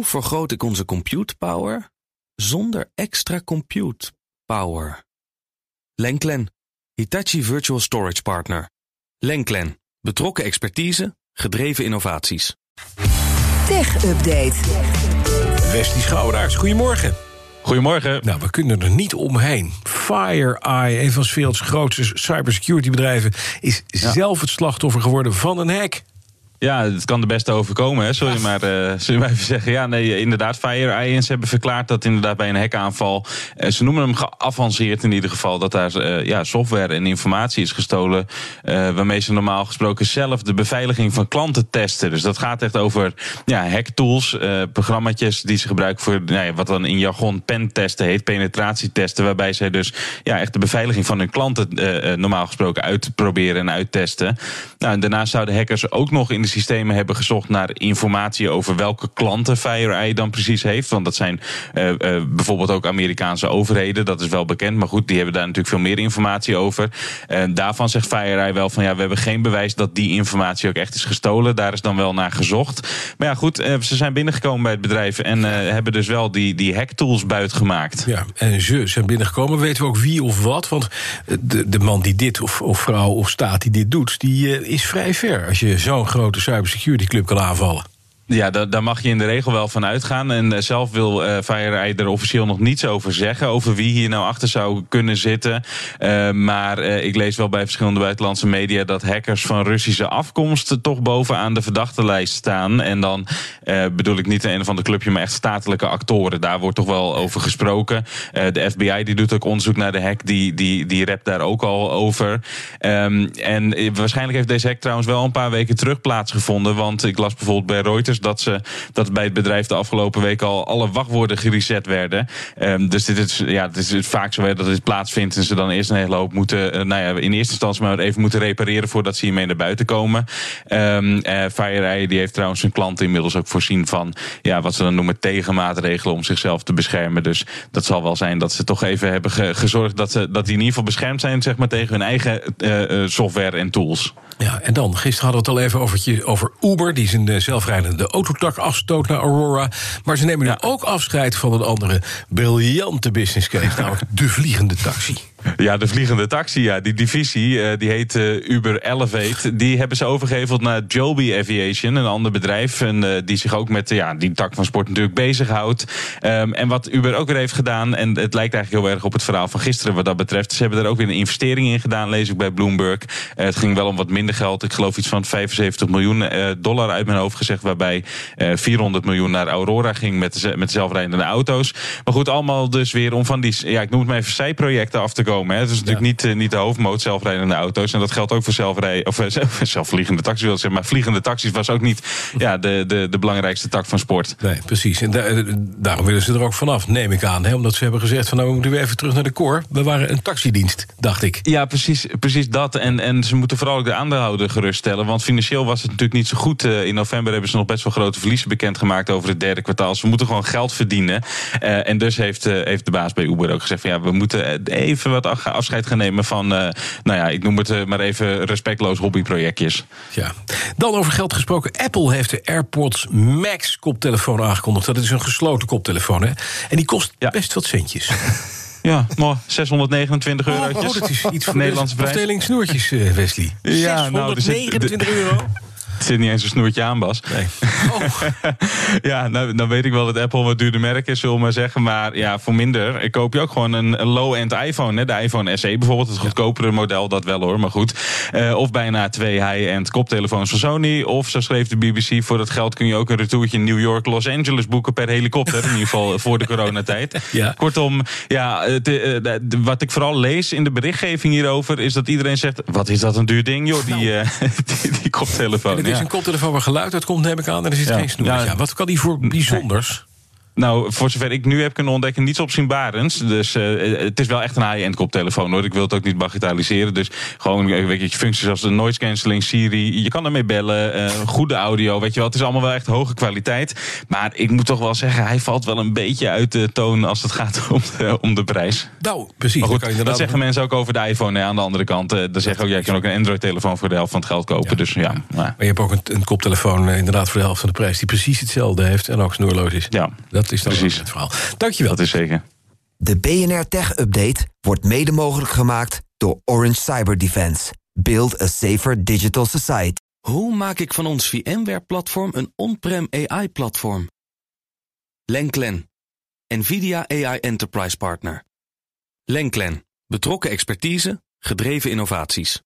Hoe vergroot ik onze compute power zonder extra compute power? Lenklen, Hitachi Virtual Storage Partner. Lenklen, betrokken expertise, gedreven innovaties. Tech Update. Westie Schouweraars, goedemorgen. Goedemorgen. Nou, we kunnen er niet omheen. FireEye, een van 's werelds grootste cybersecurity bedrijven, is zelf het slachtoffer geworden van een hack. Ja, het kan de beste overkomen, hè? Zul, je maar, uh, zul je maar even zeggen. Ja, nee, inderdaad. FireEye hebben verklaard dat inderdaad bij een hackaanval... Uh, ze noemen hem geavanceerd in ieder geval... dat daar uh, ja, software en informatie is gestolen... waarmee ze normaal gesproken zelf de beveiliging van klanten testen. Dus dat gaat echt over ja, hacktools, programma's die ze gebruiken... voor nou ja, wat dan in jargon pentesten heet, penetratietesten... waarbij zij dus ja, echt de beveiliging van hun klanten normaal gesproken uitproberen en uittesten. Nou, en daarnaast zouden hackers ook nog in de systemen hebben gezocht naar informatie over welke klanten FireEye dan precies heeft. Want dat zijn uh, uh, bijvoorbeeld ook Amerikaanse overheden, dat is wel bekend. Maar goed, die hebben daar natuurlijk veel meer informatie over. En daarvan zegt FireEye wel van ja, we hebben geen bewijs dat die informatie ook echt is gestolen. Daar is dan wel naar gezocht. Maar ja, goed, ze zijn binnengekomen bij het bedrijf en hebben dus wel die, die hacktools buitgemaakt. Ja, en ze zijn binnengekomen. Weten we ook wie of wat? Want de, de man die dit, of, of vrouw of staat die dit doet, die is vrij ver. Als je zo'n grote cybersecurity club kan aanvallen. Ja, daar, mag je in de regel wel van uitgaan. En uh, zelf wil uh, FireEye er officieel nog niets over zeggen. Over wie hier nou achter zou kunnen zitten. Uh, maar ik lees wel bij verschillende buitenlandse media dat hackers van Russische afkomst toch bovenaan de verdachtenlijst staan. En dan bedoel ik niet een of ander clubje, maar echt statelijke actoren. Daar wordt toch wel over gesproken. de FBI die doet ook onderzoek naar de hack. Die, die, die rapt daar ook al over. Um, en waarschijnlijk heeft deze hack trouwens wel een paar weken terug plaatsgevonden. Want ik las bijvoorbeeld bij Reuters dat, ze, dat bij het bedrijf de afgelopen week al alle wachtwoorden gereset werden. Um, dus dit is, ja, het is vaak zo dat dit plaatsvindt en ze dan eerst een hele hoop moeten, uh, nou ja, in eerste instantie maar even moeten repareren voordat ze hiermee naar buiten komen. Um, uh, FireEye die heeft trouwens zijn klanten inmiddels ook voorzien van ja, wat ze dan noemen tegenmaatregelen om zichzelf te beschermen. Dus dat zal wel zijn dat ze toch even hebben ge gezorgd dat, ze, dat die in ieder geval beschermd zijn zeg maar, tegen hun eigen uh, software en tools. Ja, en dan, gisteren hadden we het al even over, over Uber, die zijn zelfrijdende autotak afstoot naar Aurora. Maar ze nemen nu ook afscheid van een andere briljante business case, namelijk de vliegende taxi. Ja, de vliegende taxi, ja, die divisie, die heet Uber Elevate. Die hebben ze overgeheveld naar Joby Aviation, een ander bedrijf. En die zich ook met ja, die tak van sport natuurlijk bezighoudt. Um, en wat Uber ook weer heeft gedaan, en het lijkt eigenlijk heel erg op het verhaal van gisteren wat dat betreft. Ze hebben daar ook weer een investering in gedaan, lees ik bij Bloomberg. Het ging wel om wat minder geld. Ik geloof iets van 75 miljoen dollar uit mijn hoofd gezegd. Waarbij uh, 400 miljoen naar Aurora ging met, met zelfrijdende auto's. Maar goed, allemaal dus weer om van die, ja, ik noem het maar even zijprojecten af te komen. Hè. Het is natuurlijk ja. niet, uh, niet de hoofdmoot zelfrijdende auto's. En dat geldt ook voor zelfrij, of zelf, zelfvliegende taxis, wil ik zeggen. Maar vliegende taxis was ook niet ja, de, de, de belangrijkste tak van sport. Nee, precies. En da daarom willen ze er ook vanaf, neem ik aan. Hè? Omdat ze hebben gezegd van nou we moeten weer even terug naar de core. We waren een taxidienst, dacht ik. Ja, precies, precies dat. En, en ze moeten vooral ook de aandeelhouder geruststellen. Want financieel was het natuurlijk niet zo goed. In november hebben ze nog best wel grote verliezen bekendgemaakt over het derde kwartaal. We moeten gewoon geld verdienen. Uh, en dus heeft, uh, heeft de baas bij Uber ook gezegd van ja, we moeten even wat afscheid gaan nemen van, nou ja, ik noem het maar even respectloos hobbyprojectjes. Ja. Dan over geld gesproken. Apple heeft de AirPods Max koptelefoon aangekondigd. Dat is een gesloten koptelefoon, hè? En die kost ja. best wat centjes. Ja, maar 629 euro. Oh, oh, dat is iets voor Nederlandse prijs. Afdeling snoertjes, uh, Wesley. Ja, 629 nou, euro. Het zit niet eens een snoertje aan, Bas. Nee. Oh. ja, nou, dan weet ik wel dat Apple wat duurder merk is, zullen we maar zeggen. Maar ja, voor minder ik koop je ook gewoon een, een low-end iPhone. Hè? De iPhone SE bijvoorbeeld, het goedkopere model, dat wel hoor, maar goed. Uh, of bijna twee high-end koptelefoons van Sony. Of, zo schreef de BBC, voor dat geld kun je ook een retourtje in New York, Los Angeles boeken per helikopter. in ieder geval voor de coronatijd. Ja. Kortom, ja, de, de, de, wat ik vooral lees in de berichtgeving hierover, is dat iedereen zegt, wat is dat een duur ding, joh, die, nou. uh, die, die koptelefoon. Is een koptelefoon waar geluid uit komt, neem ik aan. En er zit geen snoer. Wat kan die voor bijzonders? Nou, voor zover ik nu heb kunnen ontdekken, niets opzienbarends. Dus uh, het is wel echt een high-end koptelefoon hoor. Ik wil het ook niet bagatelliseren. Dus gewoon weet je, functies als de noise cancelling, Siri. Je kan ermee bellen. Uh, goede audio. Weet je wel, het is allemaal wel echt hoge kwaliteit. Maar ik moet toch wel zeggen, hij valt wel een beetje uit de toon als het gaat om de, om de prijs. Nou, precies. Maar goed, dat zeggen mensen ook over de iPhone hè, aan de andere kant. Uh, dan zeggen ook, jij kan ook een Android-telefoon voor de helft van het geld kopen. Ja. Dus ja. Maar. maar je hebt ook een, een koptelefoon inderdaad voor de helft van de prijs die precies hetzelfde heeft en ook snoerloos is. Ja, dat is dan precies het verhaal. Dankjewel. Dat is zeker. De BNR Tech Update wordt mede mogelijk gemaakt door Orange Cyber Defense. Build a safer digital society. Hoe maak ik van ons VMware-platform een on-prem AI-platform? Lenklen, NVIDIA AI Enterprise Partner. Lenklen, betrokken expertise, gedreven innovaties.